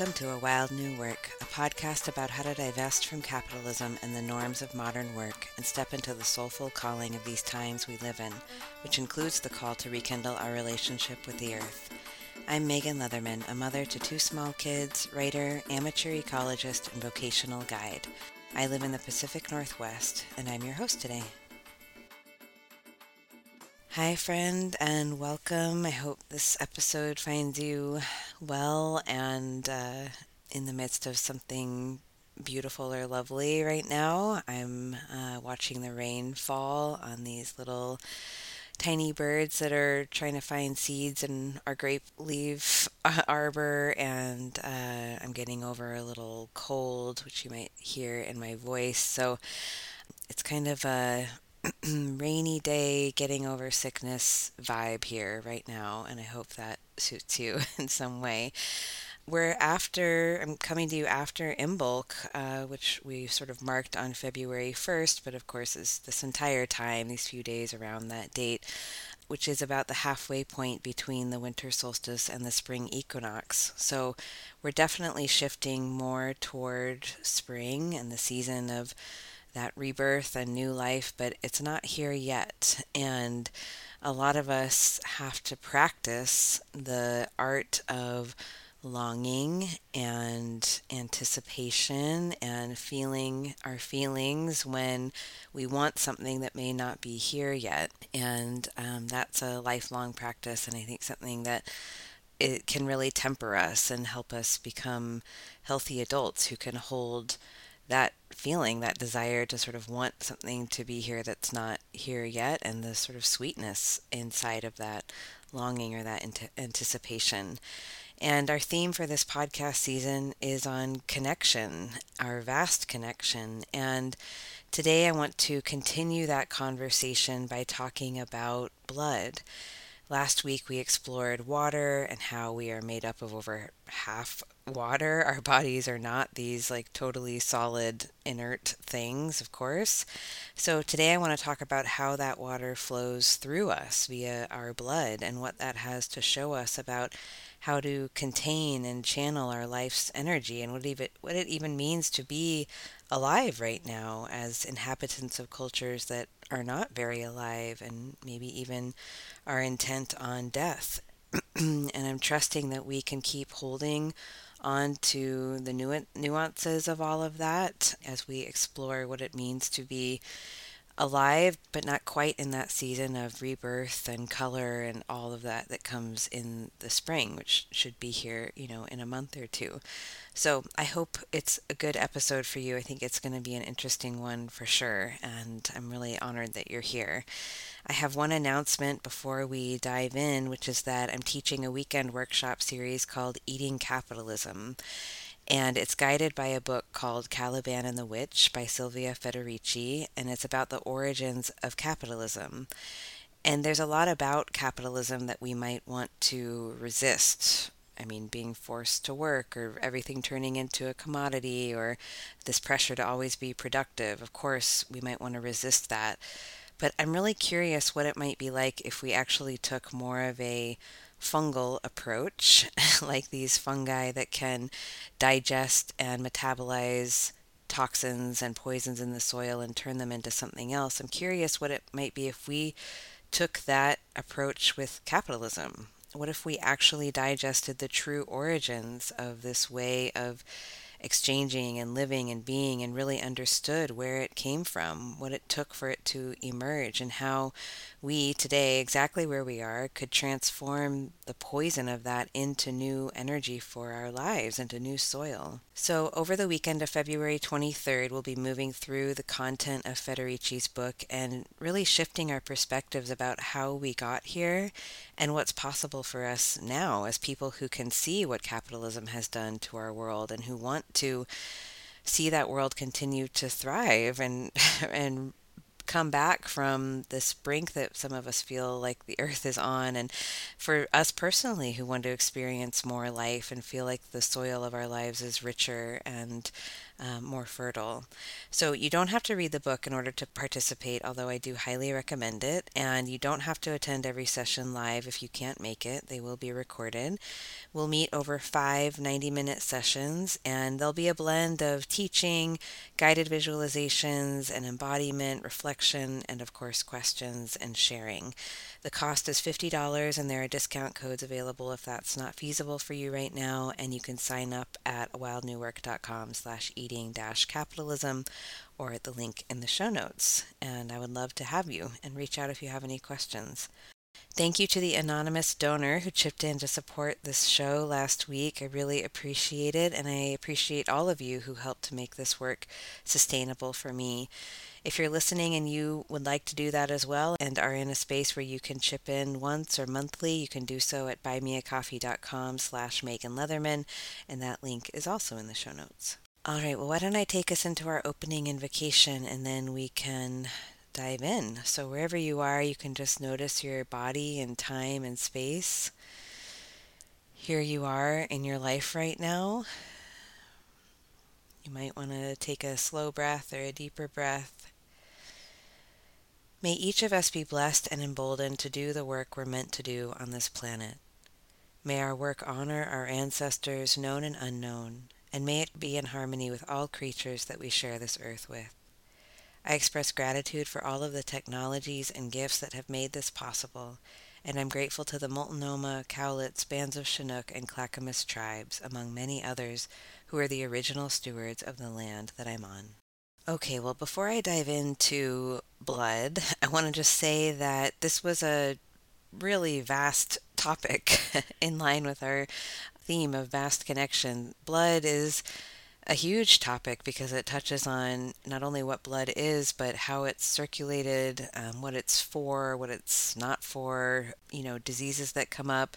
Welcome to A Wild New Work, a podcast about how to divest from capitalism and the norms of modern work and step into the soulful calling of these times we live in, which includes the call to rekindle our relationship with the earth. I'm Megan Leatherman, a mother to two small kids, writer, amateur ecologist, and vocational guide. I live in the Pacific Northwest, and I'm your host today. Hi, friend, and welcome. I hope this episode finds you well and uh, in the midst of something beautiful or lovely right now. I'm uh, watching the rain fall on these little tiny birds that are trying to find seeds in our grape leaf arbor, and uh, I'm getting over a little cold, which you might hear in my voice. So it's kind of a rainy day, getting over sickness vibe here right now, and I hope that suits you in some way. We're after, I'm coming to you after Imbolc, uh, which we sort of marked on February 1st, but of course is this entire time, these few days around that date, which is about the halfway point between the winter solstice and the spring equinox. So we're definitely shifting more toward spring and the season of that rebirth and new life, but it's not here yet. And a lot of us have to practice the art of longing and anticipation and feeling our feelings when we want something that may not be here yet. And um, that's a lifelong practice, and I think something that it can really temper us and help us become healthy adults who can hold that feeling, that desire to sort of want something to be here that's not here yet, and the sort of sweetness inside of that longing or that anticipation. And our theme for this podcast season is on connection, our vast connection. And today I want to continue that conversation by talking about blood. Last week we explored water and how we are made up of over half water. Our bodies are not these like totally solid, inert things, of course. So today I want to talk about how that water flows through us via our blood and what that has to show us about how to contain and channel our life's energy and what, even, what it even means to be alive right now as inhabitants of cultures that are not very alive and maybe even are intent on death. and I'm trusting that we can keep holding on to the nu- nuances of all of that as we explore what it means to be alive, but not quite in that season of rebirth and color and all of that that comes in the spring, which should be here, you know, in a month or two. So I hope it's a good episode for you. I think it's going to be an interesting one for sure, and I'm really honored that you're here. I have one announcement before we dive in, which is that I'm teaching a weekend workshop series called Eating Capitalism and it's guided by a book called Caliban and the Witch by Silvia Federici, and it's about the origins of capitalism. And there's a lot about capitalism that we might want to resist. I mean, being forced to work, or everything turning into a commodity, or this pressure to always be productive. Of course, we might want to resist that. But I'm really curious what it might be like if we actually took more of a fungal approach, like these fungi that can digest and metabolize toxins and poisons in the soil and turn them into something else. I'm curious what it might be if we took that approach with capitalism. What if we actually digested the true origins of this way of exchanging and living and being and really understood where it came from, what it took for it to emerge, and how we today, exactly where we are, could transform the poison of that into new energy for our lives, into new soil. So, over the weekend of February 23rd, we'll be moving through the content of Federici's book and really shifting our perspectives about how we got here and what's possible for us now as people who can see what capitalism has done to our world and who want to see that world continue to thrive and and come back from this brink that some of us feel like the earth is on. And for us personally who want to experience more life and feel like the soil of our lives is richer and um, more fertile. So you don't have to read the book in order to participate, although I do highly recommend it. And you don't have to attend every session live if you can't make it, they will be recorded. We'll meet over five 90 minute sessions, and there'll be a blend of teaching, guided visualizations, and embodiment, reflection, and of course, questions and sharing. The cost is $50, and there are discount codes available if that's not feasible for you right now. And you can sign up at wildnewwork.com slash eating dash capitalism or at the link in the show notes. And I would love to have you and reach out if you have any questions. Thank you to the anonymous donor who chipped in to support this show last week. I really appreciate it, and I appreciate all of you who helped to make this work sustainable for me. If you're listening and you would like to do that as well and are in a space where you can chip in once or monthly, you can do so at buymeacoffee.com slash Megan Leatherman, and that link is also in the show notes. All right, well, why don't I take us into our opening invocation and then we can dive in. So, wherever you are, you can just notice your body and time and space. Here you are in your life right now. You might want to take a slow breath or a deeper breath. May each of us be blessed and emboldened to do the work we're meant to do on this planet. May our work honor our ancestors, known and unknown, and may it be in harmony with all creatures that we share this earth with. I express gratitude for all of the technologies and gifts that have made this possible, and I'm grateful to the Multnomah, Cowlitz, Bands of Chinook, and Clackamas tribes, among many others, who are the original stewards of the land that I'm on. Okay, well, before I dive into blood, I want to just say that this was a really vast topic in line with our theme of vast connection. Blood is a huge topic because it touches on not only what blood is, but how it's circulated, um, what it's for, what it's not for, you know, diseases that come up.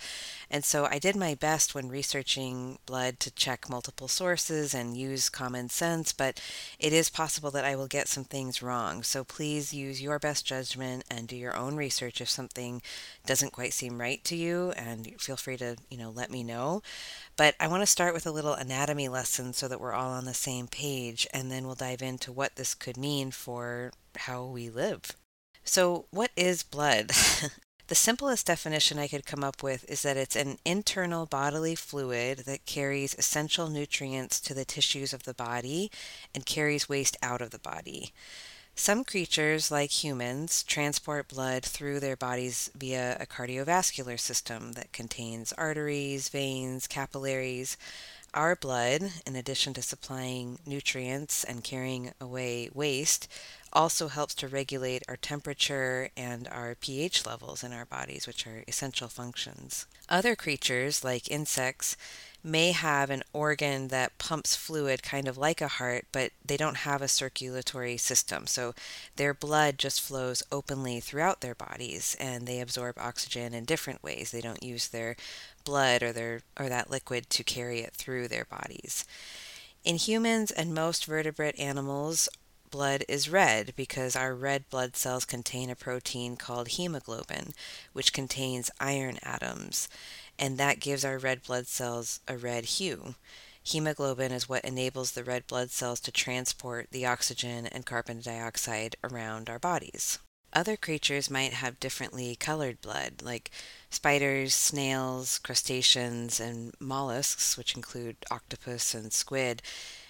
And so I did my best when researching blood to check multiple sources and use common sense, but it is possible that I will get some things wrong. So please use your best judgment and do your own research if something doesn't quite seem right to you, and feel free to, you know, let me know. But I want to start with a little anatomy lesson so that we're all on the same page, and then we'll dive into what this could mean for how we live. So, what is blood? the simplest definition I could come up with is that it's an internal bodily fluid that carries essential nutrients to the tissues of the body and carries waste out of the body. Some creatures, like humans, transport blood through their bodies via a cardiovascular system that contains arteries, veins, capillaries. Our blood, in addition to supplying nutrients and carrying away waste, also helps to regulate our temperature and our pH levels in our bodies, which are essential functions. Other creatures, like insects, may have an organ that pumps fluid kind of like a heart, but they don't have a circulatory system. So their blood just flows openly throughout their bodies and they absorb oxygen in different ways. They don't use their blood or their or that liquid to carry it through their bodies. In humans and most vertebrate animals, blood is red because our red blood cells contain a protein called hemoglobin, which contains iron atoms and that gives our red blood cells a red hue. Hemoglobin is what enables the red blood cells to transport the oxygen and carbon dioxide around our bodies. Other creatures might have differently colored blood, like spiders, snails, crustaceans, and mollusks, which include octopus and squid.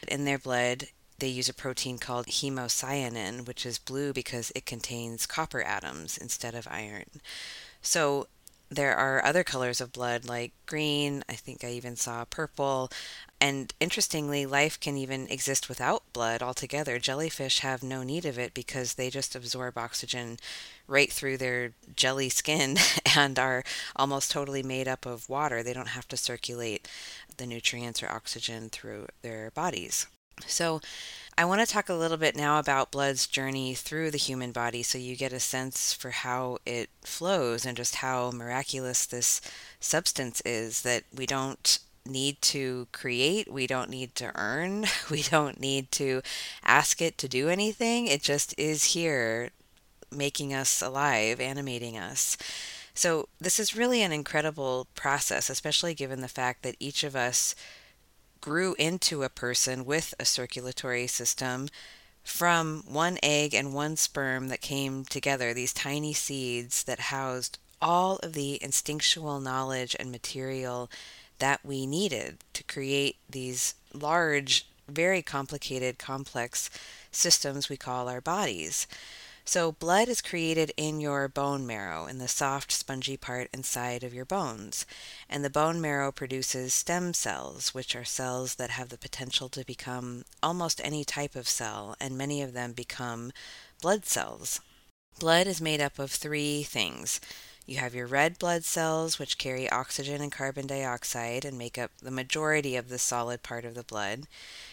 In their blood, they use a protein called hemocyanin, which is blue because it contains copper atoms instead of iron. So, there are other colors of blood like green, I think I even saw purple. And interestingly, life can even exist without blood altogether. Jellyfish have no need of it because they just absorb oxygen right through their jelly skin and are almost totally made up of water. They don't have to circulate the nutrients or oxygen through their bodies. So, I want to talk a little bit now about blood's journey through the human body so you get a sense for how it flows and just how miraculous this substance is that we don't need to create, we don't need to earn, we don't need to ask it to do anything. It just is here making us alive, animating us. So, this is really an incredible process, especially given the fact that each of us grew into a person with a circulatory system from one egg and one sperm that came together, these tiny seeds that housed all of the instinctual knowledge and material that we needed to create these large, very complicated, complex systems we call our bodies. So, blood is created in your bone marrow, in the soft, spongy part inside of your bones. And the bone marrow produces stem cells, which are cells that have the potential to become almost any type of cell, and many of them become blood cells. Blood is made up of three things you have your red blood cells, which carry oxygen and carbon dioxide and make up the majority of the solid part of the blood.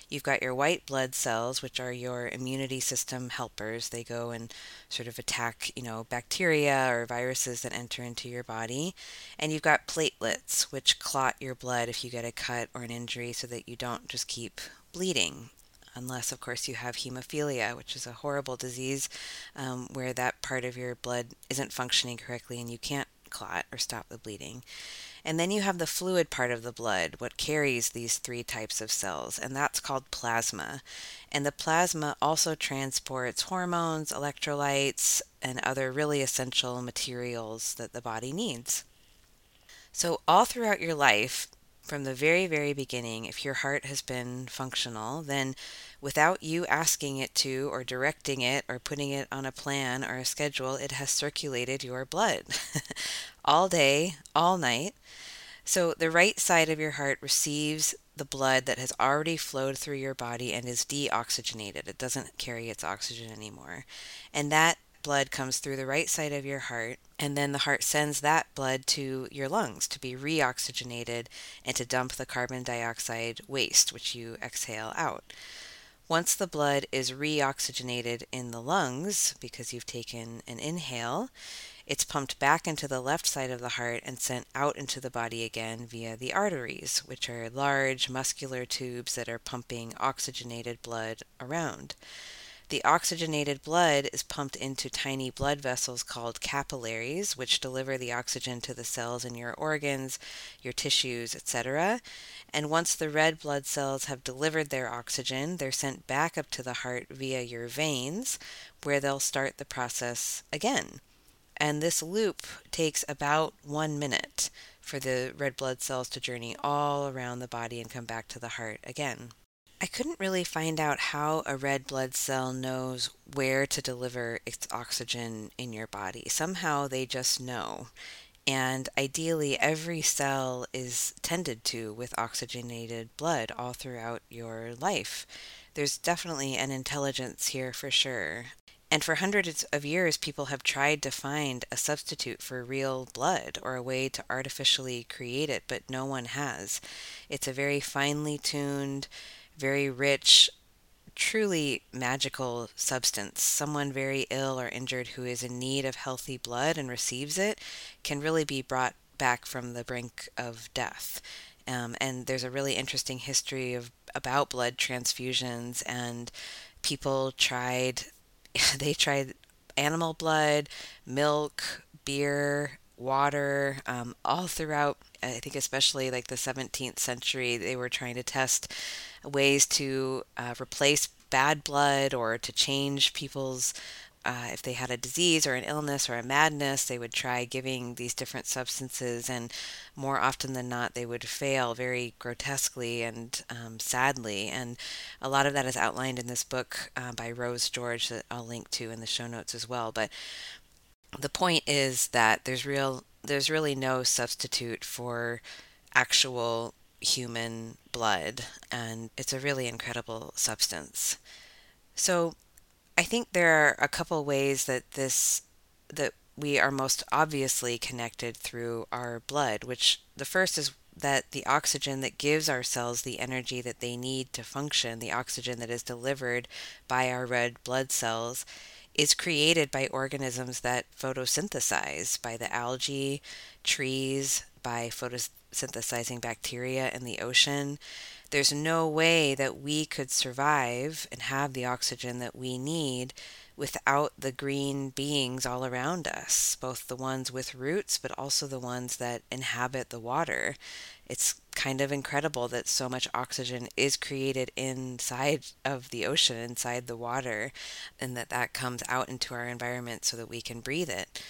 You've got your white blood cells, which are your immunity system helpers. They go and sort of attack, you know, bacteria or viruses that enter into your body. And you've got platelets, which clot your blood if you get a cut or an injury so that you don't just keep bleeding unless, of course, you have hemophilia, which is a horrible disease um, where that part of your blood isn't functioning correctly and you can't clot or stop the bleeding. And then you have the fluid part of the blood, what carries these three types of cells, and that's called plasma. And the plasma also transports hormones, electrolytes, and other really essential materials that the body needs. So, all throughout your life, from the very, very beginning, if your heart has been functional, then without you asking it to, or directing it, or putting it on a plan or a schedule, it has circulated your blood all day, all night. So the right side of your heart receives the blood that has already flowed through your body and is deoxygenated. It doesn't carry its oxygen anymore. And that blood comes through the right side of your heart, and then the heart sends that blood to your lungs to be reoxygenated and to dump the carbon dioxide waste, which you exhale out. Once the blood is reoxygenated in the lungs, because you've taken an inhale, it's pumped back into the left side of the heart and sent out into the body again via the arteries, which are large muscular tubes that are pumping oxygenated blood around. The oxygenated blood is pumped into tiny blood vessels called capillaries, which deliver the oxygen to the cells in your organs, your tissues, etc. And once the red blood cells have delivered their oxygen, they're sent back up to the heart via your veins, where they'll start the process again. And this loop takes about one minute for the red blood cells to journey all around the body and come back to the heart again. I couldn't really find out how a red blood cell knows where to deliver its oxygen in your body. Somehow they just know. And ideally, every cell is tended to with oxygenated blood all throughout your life. There's definitely an intelligence here for sure. And for hundreds of years, people have tried to find a substitute for real blood or a way to artificially create it, but no one has. It's a very finely tuned, very rich, truly magical substance. Someone very ill or injured who is in need of healthy blood and receives it can really be brought back from the brink of death. Um, and there's a really interesting history of about blood transfusions and people tried they tried animal blood, milk, beer, water, um, all throughout, I think, especially like the 17th century, they were trying to test ways to uh, replace bad blood or to change people's. Uh, if they had a disease or an illness or a madness, they would try giving these different substances, and more often than not, they would fail very grotesquely and um, sadly. And a lot of that is outlined in this book uh, by Rose George that I'll link to in the show notes as well. But the point is that there's real there's really no substitute for actual human blood and it's a really incredible substance. So I think there are a couple ways that this that we are most obviously connected through our blood, which the first is that the oxygen that gives our cells the energy that they need to function, the oxygen that is delivered by our red blood cells, is created by organisms that photosynthesize, by the algae, trees, by photosynthesizing bacteria in the ocean. There's no way that we could survive and have the oxygen that we need without the green beings all around us, both the ones with roots, but also the ones that inhabit the water. It's kind of incredible that so much oxygen is created inside of the ocean, inside the water, and that that comes out into our environment so that we can breathe it.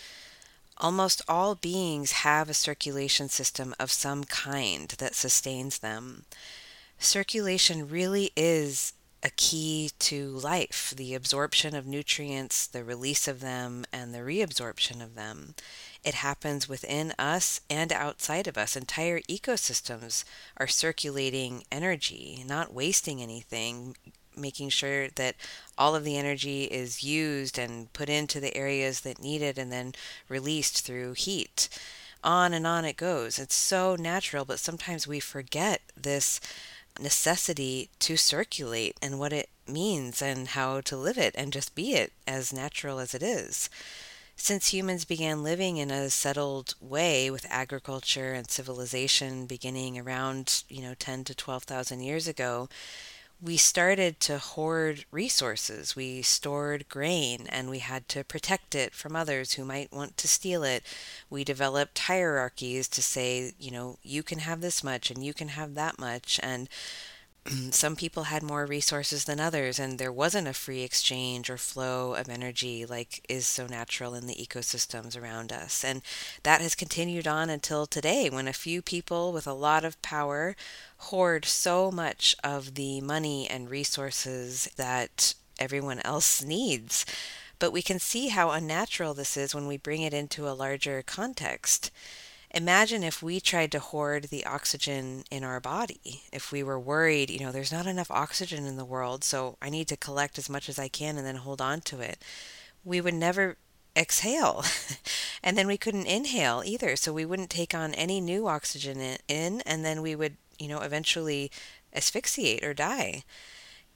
Almost all beings have a circulation system of some kind that sustains them. Circulation really is a key to life the absorption of nutrients, the release of them, and the reabsorption of them. It happens within us and outside of us. Entire ecosystems are circulating energy, not wasting anything, making sure that all of the energy is used and put into the areas that need it and then released through heat. On and on it goes. It's so natural, but sometimes we forget this necessity to circulate and what it means and how to live it and just be it as natural as it is. Since humans began living in a settled way with agriculture and civilization beginning around, you know, 10 to 12,000 years ago, we started to hoard resources. We stored grain and we had to protect it from others who might want to steal it. We developed hierarchies to say, you know, you can have this much and you can have that much. And some people had more resources than others, and there wasn't a free exchange or flow of energy like is so natural in the ecosystems around us. And that has continued on until today, when a few people with a lot of power hoard so much of the money and resources that everyone else needs. But we can see how unnatural this is when we bring it into a larger context. Imagine if we tried to hoard the oxygen in our body. If we were worried, you know, there's not enough oxygen in the world, so I need to collect as much as I can and then hold on to it. We would never exhale. and then we couldn't inhale either, so we wouldn't take on any new oxygen in, and then we would, you know, eventually asphyxiate or die.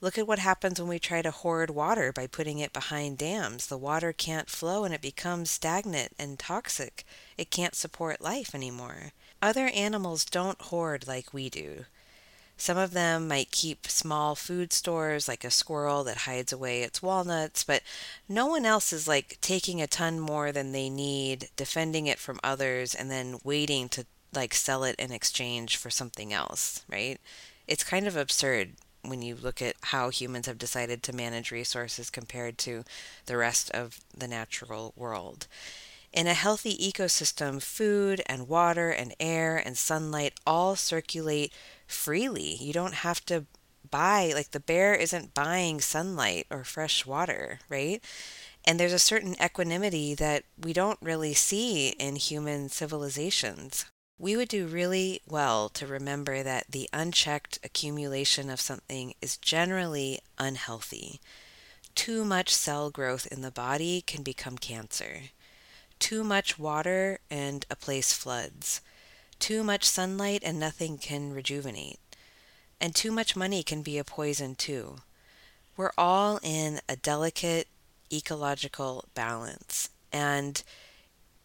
Look at what happens when we try to hoard water by putting it behind dams. The water can't flow and it becomes stagnant and toxic. It can't support life anymore. Other animals don't hoard like we do. Some of them might keep small food stores, like a squirrel that hides away its walnuts, but no one else is like taking a ton more than they need, defending it from others, and then waiting to like sell it in exchange for something else, right? It's kind of absurd when you look at how humans have decided to manage resources compared to the rest of the natural world. In a healthy ecosystem, food and water and air and sunlight all circulate freely. You don't have to buy, like, the bear isn't buying sunlight or fresh water, right? And there's a certain equanimity that we don't really see in human civilizations. We would do really well to remember that the unchecked accumulation of something is generally unhealthy. Too much cell growth in the body can become cancer. Too much water and a place floods. Too much sunlight and nothing can rejuvenate. And too much money can be a poison too. We're all in a delicate ecological balance. And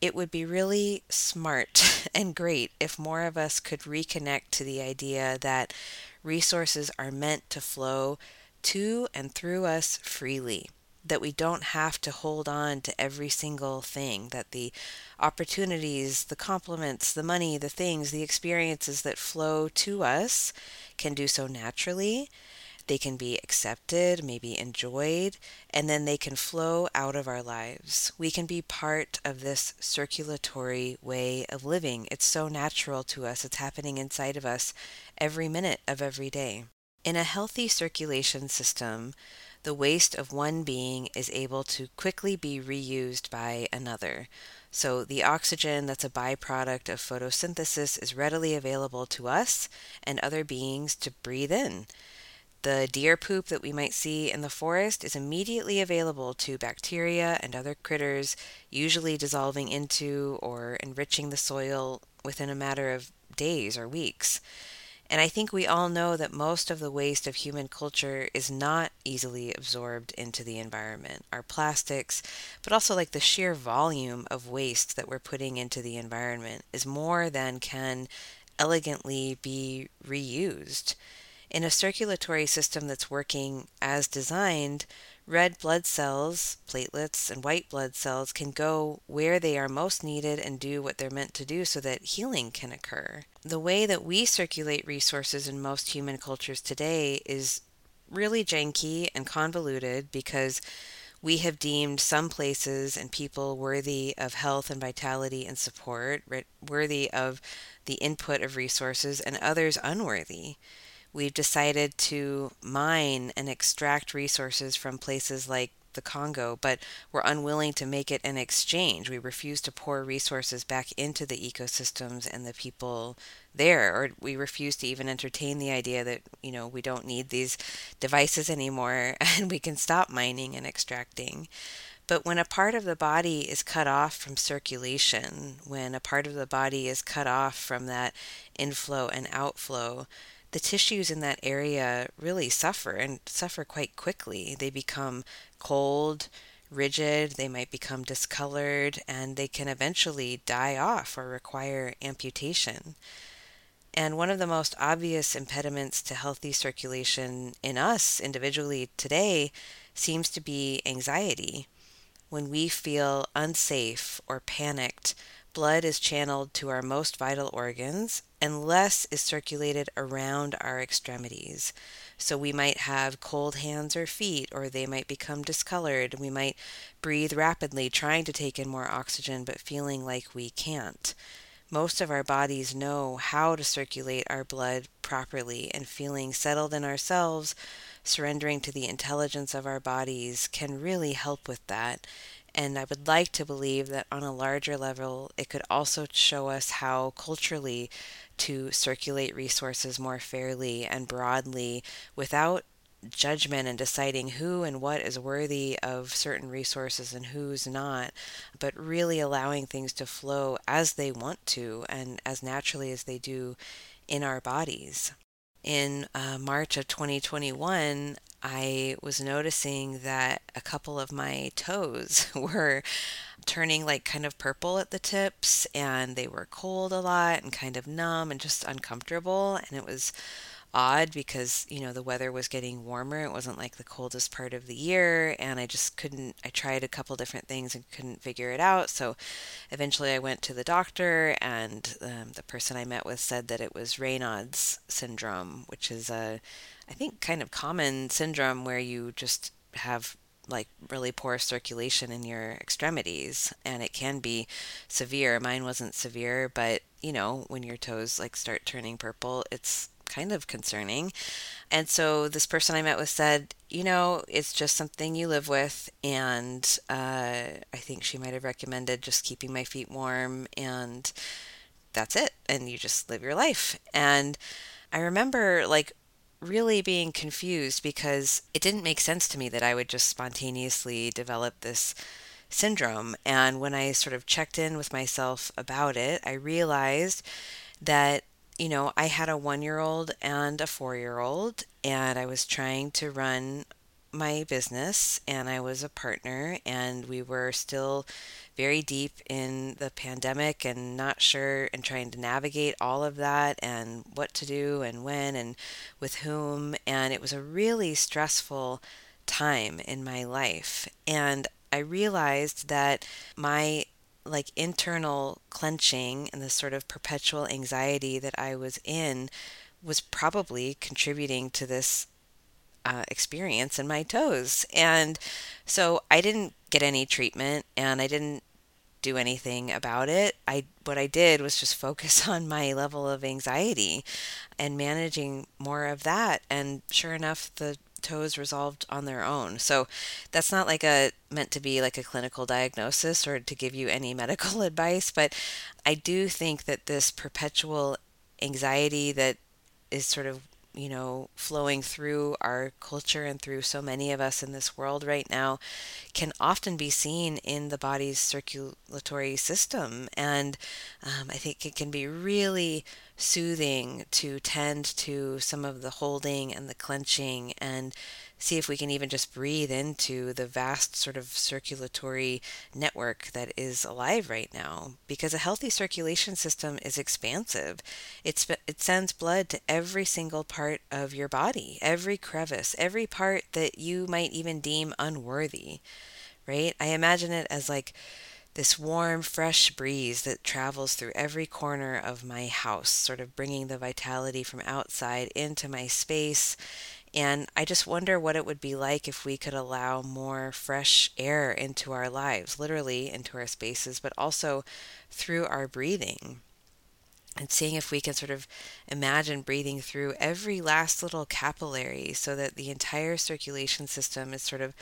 it would be really smart and great if more of us could reconnect to the idea that resources are meant to flow to and through us freely, that we don't have to hold on to every single thing, that the opportunities, the compliments, the money, the things, the experiences that flow to us can do so naturally they can be accepted, maybe enjoyed, and then they can flow out of our lives. We can be part of this circulatory way of living. It's so natural to us, it's happening inside of us every minute of every day. In a healthy circulation system, the waste of one being is able to quickly be reused by another. So, the oxygen that's a byproduct of photosynthesis is readily available to us and other beings to breathe in. The deer poop that we might see in the forest is immediately available to bacteria and other critters, usually dissolving into or enriching the soil within a matter of days or weeks. And I think we all know that most of the waste of human culture is not easily absorbed into the environment. Our plastics, but also like the sheer volume of waste that we're putting into the environment is more than can elegantly be reused. In a circulatory system that's working as designed, red blood cells, platelets, and white blood cells can go where they are most needed and do what they're meant to do so that healing can occur. The way that we circulate resources in most human cultures today is really janky and convoluted because we have deemed some places and people worthy of health and vitality and support, worthy of the input of resources, and others unworthy. We've decided to mine and extract resources from places like the Congo, but we're unwilling to make it an exchange. We refuse to pour resources back into the ecosystems and the people there, or we refuse to even entertain the idea that, you know, we don't need these devices anymore and we can stop mining and extracting. But when a part of the body is cut off from circulation, when a part of the body is cut off from that inflow and outflow, the tissues in that area really suffer and suffer quite quickly. They become cold, rigid, they might become discolored, and they can eventually die off or require amputation. And one of the most obvious impediments to healthy circulation in us individually today seems to be anxiety. When we feel unsafe or panicked, blood is channeled to our most vital organs and less is circulated around our extremities. So we might have cold hands or feet, or they might become discolored. We might breathe rapidly, trying to take in more oxygen, but feeling like we can't. Most of our bodies know how to circulate our blood properly, and feeling settled in ourselves, surrendering to the intelligence of our bodies, can really help with that and I would like to believe that on a larger level, it could also show us how culturally to circulate resources more fairly and broadly without judgment and deciding who and what is worthy of certain resources and who's not, but really allowing things to flow as they want to and as naturally as they do in our bodies. In uh, March of 2021, I was noticing that a couple of my toes were turning like kind of purple at the tips and they were cold a lot and kind of numb and just uncomfortable. And it was odd because, you know, the weather was getting warmer. It wasn't like the coldest part of the year. And I just couldn't, I tried a couple different things and couldn't figure it out. So eventually I went to the doctor, and um, the person I met with said that it was Raynaud's syndrome, which is a I think, kind of common syndrome where you just have like really poor circulation in your extremities and it can be severe. Mine wasn't severe, but you know, when your toes like start turning purple, it's kind of concerning. And so this person I met with said, you know, it's just something you live with. And uh, I think she might have recommended just keeping my feet warm and that's it. And you just live your life. And I remember like really being confused because it didn't make sense to me that I would just spontaneously develop this syndrome. And when I sort of checked in with myself about it, I realized that, you know, I had a one year old and a four year old, and I was trying to run my business, and I was a partner, and we were still very deep in the pandemic and not sure and trying to navigate all of that and what to do and when and with whom. And it was a really stressful time in my life. And I realized that my like internal clenching and the sort of perpetual anxiety that I was in was probably contributing to this uh, experience in my toes. And so I didn't get any treatment and I didn't do anything about it. I what I did was just focus on my level of anxiety and managing more of that and sure enough the toes resolved on their own. So that's not like a meant to be like a clinical diagnosis or to give you any medical advice, but I do think that this perpetual anxiety that is sort of you know, flowing through our culture and through so many of us in this world right now can often be seen in the body's circulatory system. And um, I think it can be really soothing to tend to some of the holding and the clenching and see if we can even just breathe into the vast sort of circulatory network that is alive right now because a healthy circulation system is expansive. It's it sends blood to every single part of your body every crevice every part that you might even deem unworthy right? I imagine it as like this warm, fresh breeze that travels through every corner of my house, sort of bringing the vitality from outside into my space and I just wonder what it would be like if we could allow more fresh air into our lives, literally into our spaces, but also through our breathing. And seeing if we can sort of imagine breathing through every last little capillary so that the entire circulation system is sort of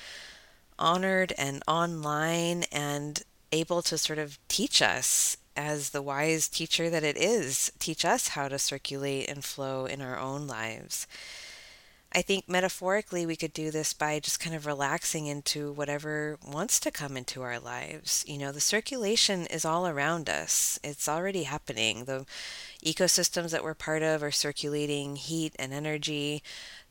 honored and online and able to sort of teach us as the wise teacher that it is, teach us how to circulate and flow in our own lives. I think metaphorically we could do this by just kind of relaxing into whatever wants to come into our lives. You know, the circulation is all around us, it's already happening. The ecosystems that we're part of are circulating heat and energy.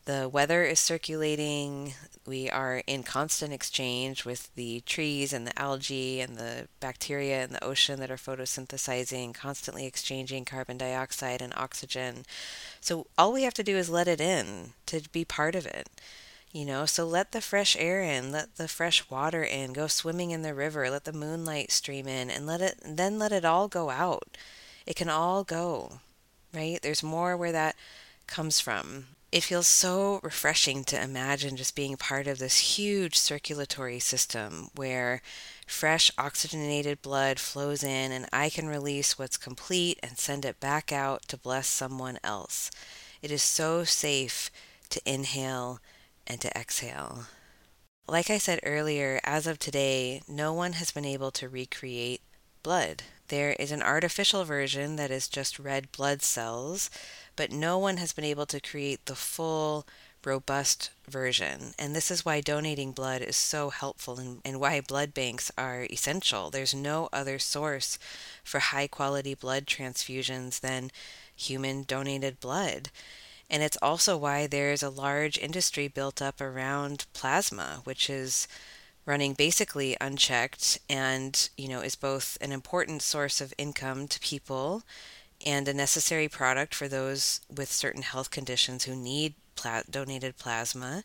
The weather is circulating. We are in constant exchange with the trees and the algae and the bacteria in the ocean that are photosynthesizing, constantly exchanging carbon dioxide and oxygen. So all we have to do is let it in to be part of it. You know, so let the fresh air in, let the fresh water in, go swimming in the river, let the moonlight stream in and let it then let it all go out. It can all go. Right? There's more where that comes from it feels so refreshing to imagine just being part of this huge circulatory system where fresh oxygenated blood flows in and I can release what's complete and send it back out to bless someone else. It is so safe to inhale and to exhale. Like I said earlier, as of today, no one has been able to recreate blood. There is an artificial version that is just red blood cells but no one has been able to create the full robust version. And this is why donating blood is so helpful and, and, why blood banks are essential. There's no other source for high quality blood transfusions than human donated blood. And it's also why there's a large industry built up around plasma, which is running basically unchecked and, you know, is both an important source of income to people and a necessary product for those with certain health conditions who need pla- donated plasma.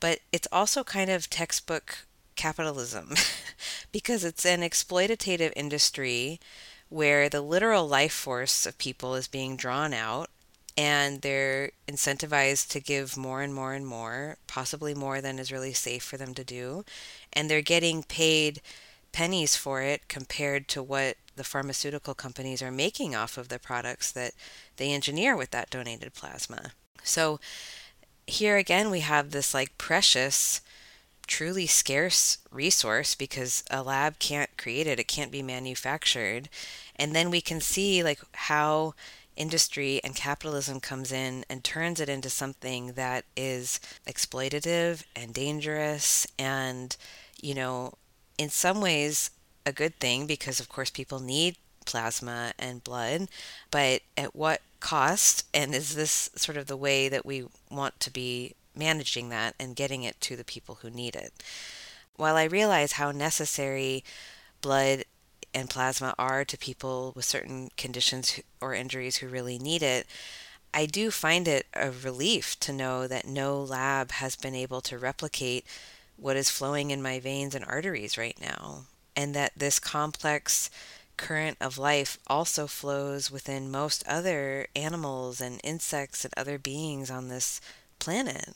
But it's also kind of textbook capitalism because it's an exploitative industry where the literal life force of people is being drawn out and they're incentivized to give more and more and more, possibly more than is really safe for them to do. And they're getting paid pennies for it compared to what the pharmaceutical companies are making off of the products that they engineer with that donated plasma. So here again, we have this like precious, truly scarce resource because a lab can't create it, it can't be manufactured. And then we can see like how industry and capitalism comes in and turns it into something that is exploitative and dangerous and, you know, in some ways a good thing because, of course, people need plasma and blood, but at what cost? And is this sort of the way that we want to be managing that and getting it to the people who need it? While I realize how necessary blood and plasma are to people with certain conditions or injuries who really need it, I do find it a relief to know that no lab has been able to replicate what is flowing in my veins and arteries right now and that this complex current of life also flows within most other animals and insects and other beings on this planet.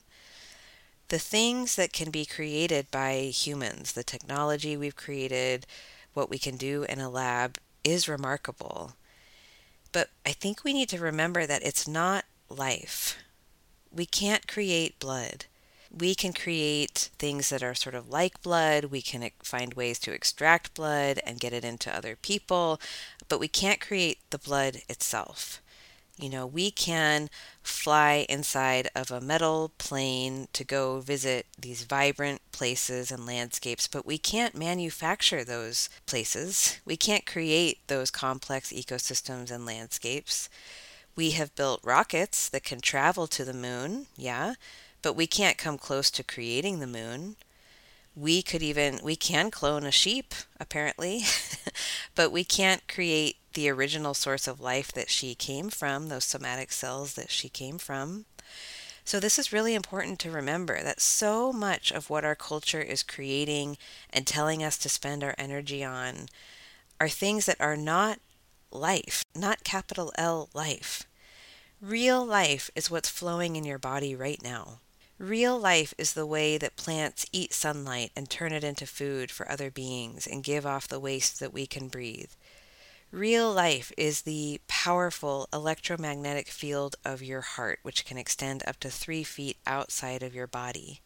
The things that can be created by humans, the technology we've created, what we can do in a lab is remarkable. But I think we need to remember that it's not life. We can't create blood we can create things that are sort of like blood. We can find ways to extract blood and get it into other people, but we can't create the blood itself. You know, we can fly inside of a metal plane to go visit these vibrant places and landscapes, but we can't manufacture those places. We can't create those complex ecosystems and landscapes. We have built rockets that can travel to the moon, yeah, but we can't come close to creating the moon. We could even we can clone a sheep apparently, but we can't create the original source of life that she came from, those somatic cells that she came from. So, this is really important to remember that so much of what our culture is creating and telling us to spend our energy on are things that are not life, not capital L life. Real life is what's flowing in your body right now. Real life is the way that plants eat sunlight and turn it into food for other beings and give off the waste that we can breathe. Real life is the powerful electromagnetic field of your heart, which can extend up to three feet outside of your body.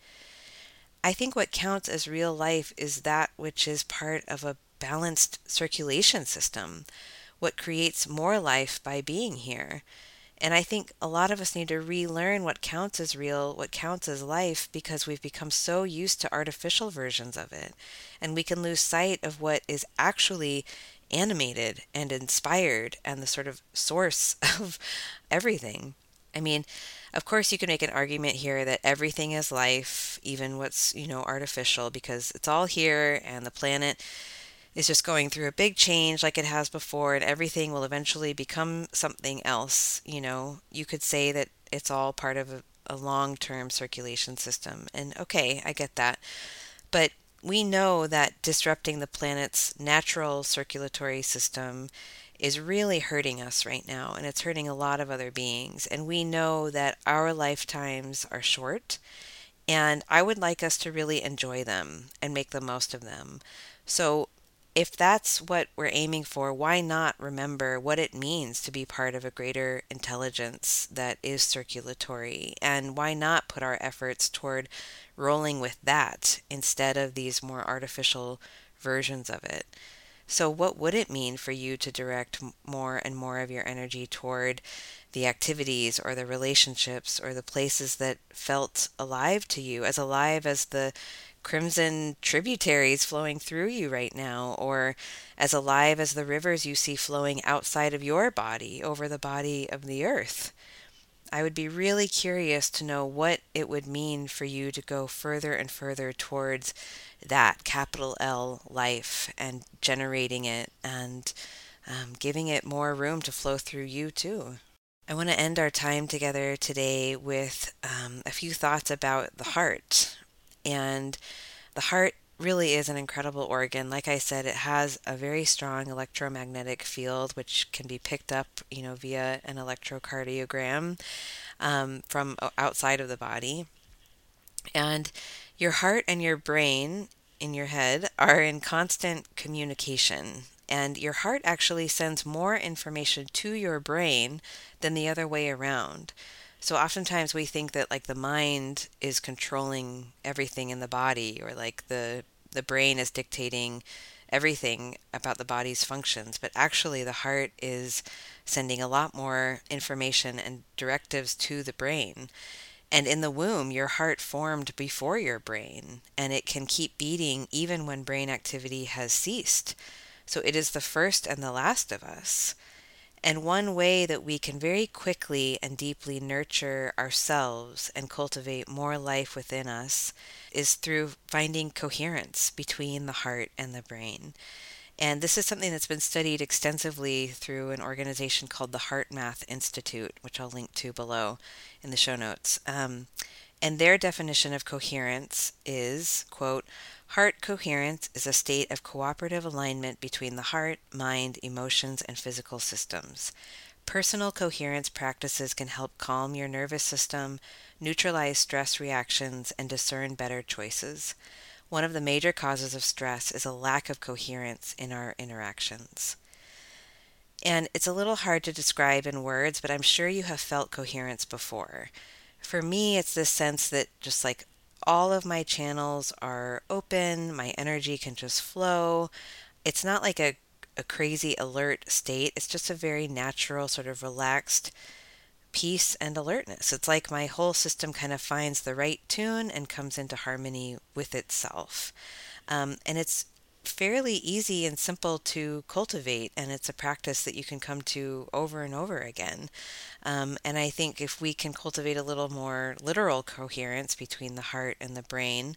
I think what counts as real life is that which is part of a balanced circulation system, what creates more life by being here. And I think a lot of us need to relearn what counts as real, what counts as life, because we've become so used to artificial versions of it. And we can lose sight of what is actually animated and inspired and the sort of source of everything. I mean, of course, you can make an argument here that everything is life, even what's, you know, artificial, because it's all here and the planet is just going through a big change like it has before, and everything will eventually become something else. You know, you could say that it's all part of a, a long term circulation system. And okay, I get that. But we know that disrupting the planet's natural circulatory system is really hurting us right now, and it's hurting a lot of other beings. And we know that our lifetimes are short, and I would like us to really enjoy them and make the most of them. So, if that's what we're aiming for, why not remember what it means to be part of a greater intelligence that is circulatory? And why not put our efforts toward rolling with that instead of these more artificial versions of it? So, what would it mean for you to direct more and more of your energy toward the activities or the relationships or the places that felt alive to you, as alive as the crimson tributaries flowing through you right now, or as alive as the rivers you see flowing outside of your body over the body of the earth. I would be really curious to know what it would mean for you to go further and further towards that capital L life and generating it and um, giving it more room to flow through you too. I want to end our time together today with um, a few thoughts about the heart. And the heart really is an incredible organ. Like I said, it has a very strong electromagnetic field, which can be picked up, you know, via an electrocardiogram um, from outside of the body. And your heart and your brain in your head are in constant communication. And your heart actually sends more information to your brain than the other way around. So oftentimes we think that like the mind is controlling everything in the body or like the the brain is dictating everything about the body's functions, but actually the heart is sending a lot more information and directives to the brain. And in the womb, your heart formed before your brain, and it can keep beating even when brain activity has ceased. So it is the first and the last of us. And one way that we can very quickly and deeply nurture ourselves and cultivate more life within us is through finding coherence between the heart and the brain. And this is something that's been studied extensively through an organization called the HeartMath Institute, which I'll link to below in the show notes. Um, and their definition of coherence is, quote, Heart coherence is a state of cooperative alignment between the heart, mind, emotions, and physical systems. Personal coherence practices can help calm your nervous system, neutralize stress reactions, and discern better choices. One of the major causes of stress is a lack of coherence in our interactions. And it's a little hard to describe in words, but I'm sure you have felt coherence before. For me, it's this sense that just like all of my channels are open, my energy can just flow. It's not like a, a crazy alert state, it's just a very natural, sort of relaxed peace and alertness. It's like my whole system kind of finds the right tune and comes into harmony with itself. Um, and it's fairly easy and simple to cultivate, and it's a practice that you can come to over and over again. Um, and I think if we can cultivate a little more literal coherence between the heart and the brain,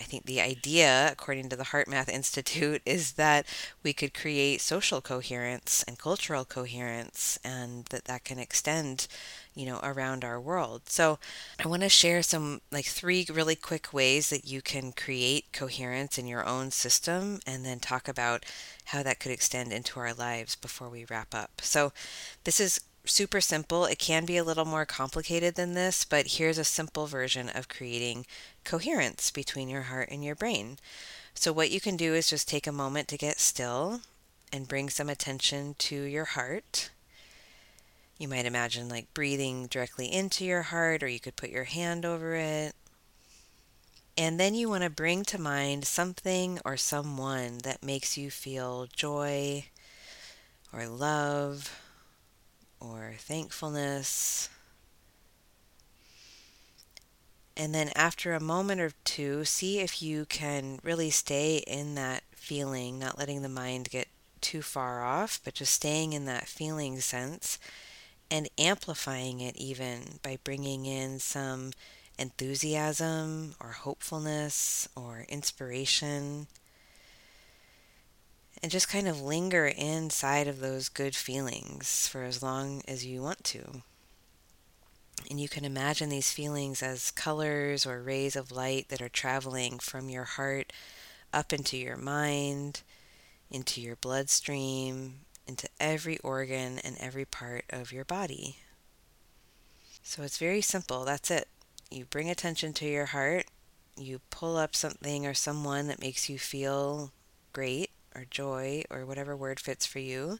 I think the idea, according to the HeartMath Institute, is that we could create social coherence and cultural coherence, and that that can extend, you know, around our world. So, I want to share some like three really quick ways that you can create coherence in your own system, and then talk about how that could extend into our lives before we wrap up. So, this is super simple. It can be a little more complicated than this, but here's a simple version of creating coherence between your heart and your brain. So, what you can do is just take a moment to get still and bring some attention to your heart. You might imagine like breathing directly into your heart, or you could put your hand over it. And then you want to bring to mind something or someone that makes you feel joy or love or thankfulness. And then after a moment or two, see if you can really stay in that feeling, not letting the mind get too far off, but just staying in that feeling sense and amplifying it even by bringing in some enthusiasm or hopefulness or inspiration and just kind of linger inside of those good feelings for as long as you want to. And you can imagine these feelings as colors or rays of light that are traveling from your heart up into your mind, into your bloodstream, into every organ and every part of your body. So it's very simple. That's it. You bring attention to your heart, you pull up something or someone that makes you feel great, or joy or whatever word fits for you.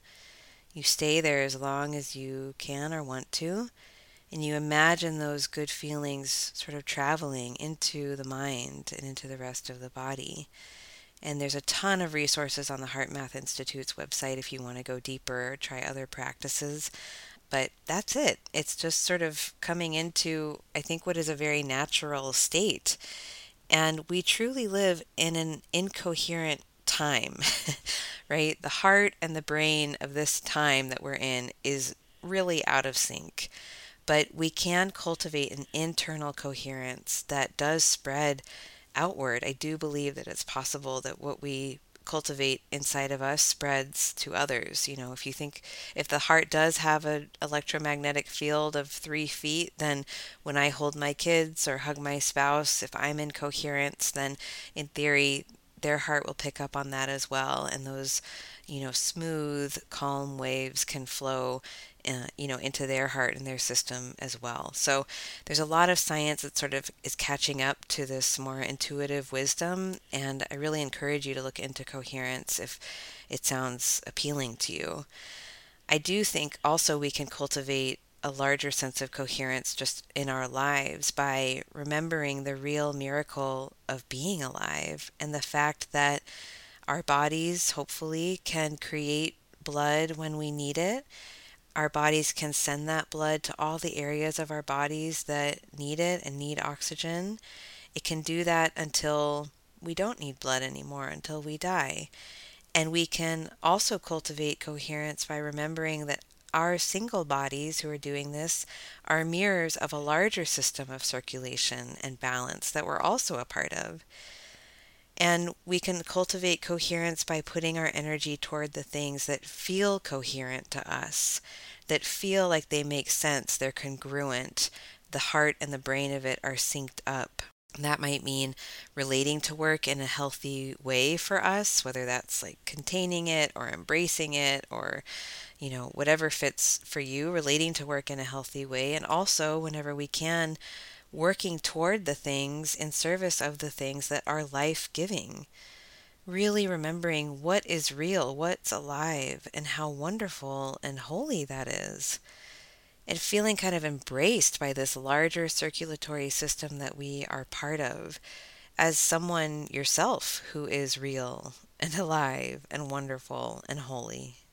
You stay there as long as you can or want to, and you imagine those good feelings sort of traveling into the mind and into the rest of the body. And there's a ton of resources on the HeartMath Institute's website if you want to go deeper or try other practices. But that's it. It's just sort of coming into, I think, what is a very natural state. And we truly live in an incoherent time, right? The heart and the brain of this time that we're in is really out of sync. But we can cultivate an internal coherence that does spread outward. I do believe that it's possible that what we cultivate inside of us spreads to others. You know, if you think if the heart does have an electromagnetic field of three feet, then when I hold my kids or hug my spouse, if I'm in coherence, then in theory their heart will pick up on that as well. And those, you know, smooth, calm waves can flow, uh, you know, into their heart and their system as well. So there's a lot of science that sort of is catching up to this more intuitive wisdom. And I really encourage you to look into coherence if it sounds appealing to you. I do think also we can cultivate a larger sense of coherence just in our lives by remembering the real miracle of being alive and the fact that our bodies hopefully can create blood when we need it. Our bodies can send that blood to all the areas of our bodies that need it and need oxygen. It can do that until we don't need blood anymore, until we die. And we can also cultivate coherence by remembering that our single bodies who are doing this are mirrors of a larger system of circulation and balance that we're also a part of. And we can cultivate coherence by putting our energy toward the things that feel coherent to us, that feel like they make sense, they're congruent, the heart and the brain of it are synced up. That might mean relating to work in a healthy way for us, whether that's like containing it or embracing it or you know, whatever fits for you, relating to work in a healthy way, and also whenever we can, working toward the things in service of the things that are life giving. Really remembering what is real, what's alive, and how wonderful and holy that is. And feeling kind of embraced by this larger circulatory system that we are part of as someone yourself who is real and alive and wonderful and holy.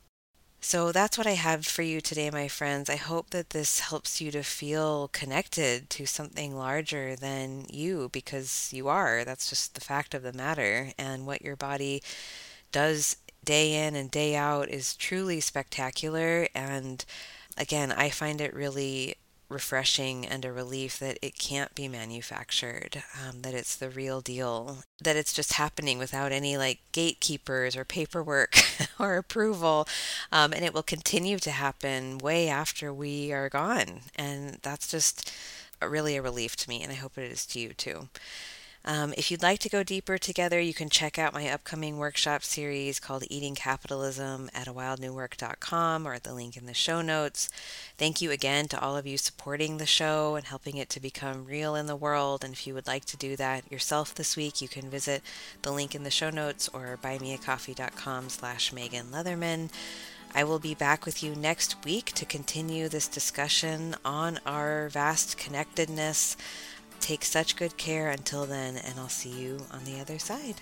So that's what I have for you today, my friends. I hope that this helps you to feel connected to something larger than you because you are. That's just the fact of the matter. And what your body does day in and day out is truly spectacular. And again, I find it really refreshing and a relief that it can't be manufactured, um, that it's the real deal, that it's just happening without any like gatekeepers or paperwork or approval. Um, and it will continue to happen way after we are gone. And that's just really a relief to me. And I hope it is to you too. Um, if you'd like to go deeper together, you can check out my upcoming workshop series called Eating Capitalism at awildnewwork.com or at the link in the show notes. Thank you again to all of you supporting the show and helping it to become real in the world. And if you would like to do that yourself this week, you can visit the link in the show notes or buymeacoffee.com slash Megan Leatherman. I will be back with you next week to continue this discussion on our vast connectedness Take such good care until then, and I'll see you on the other side.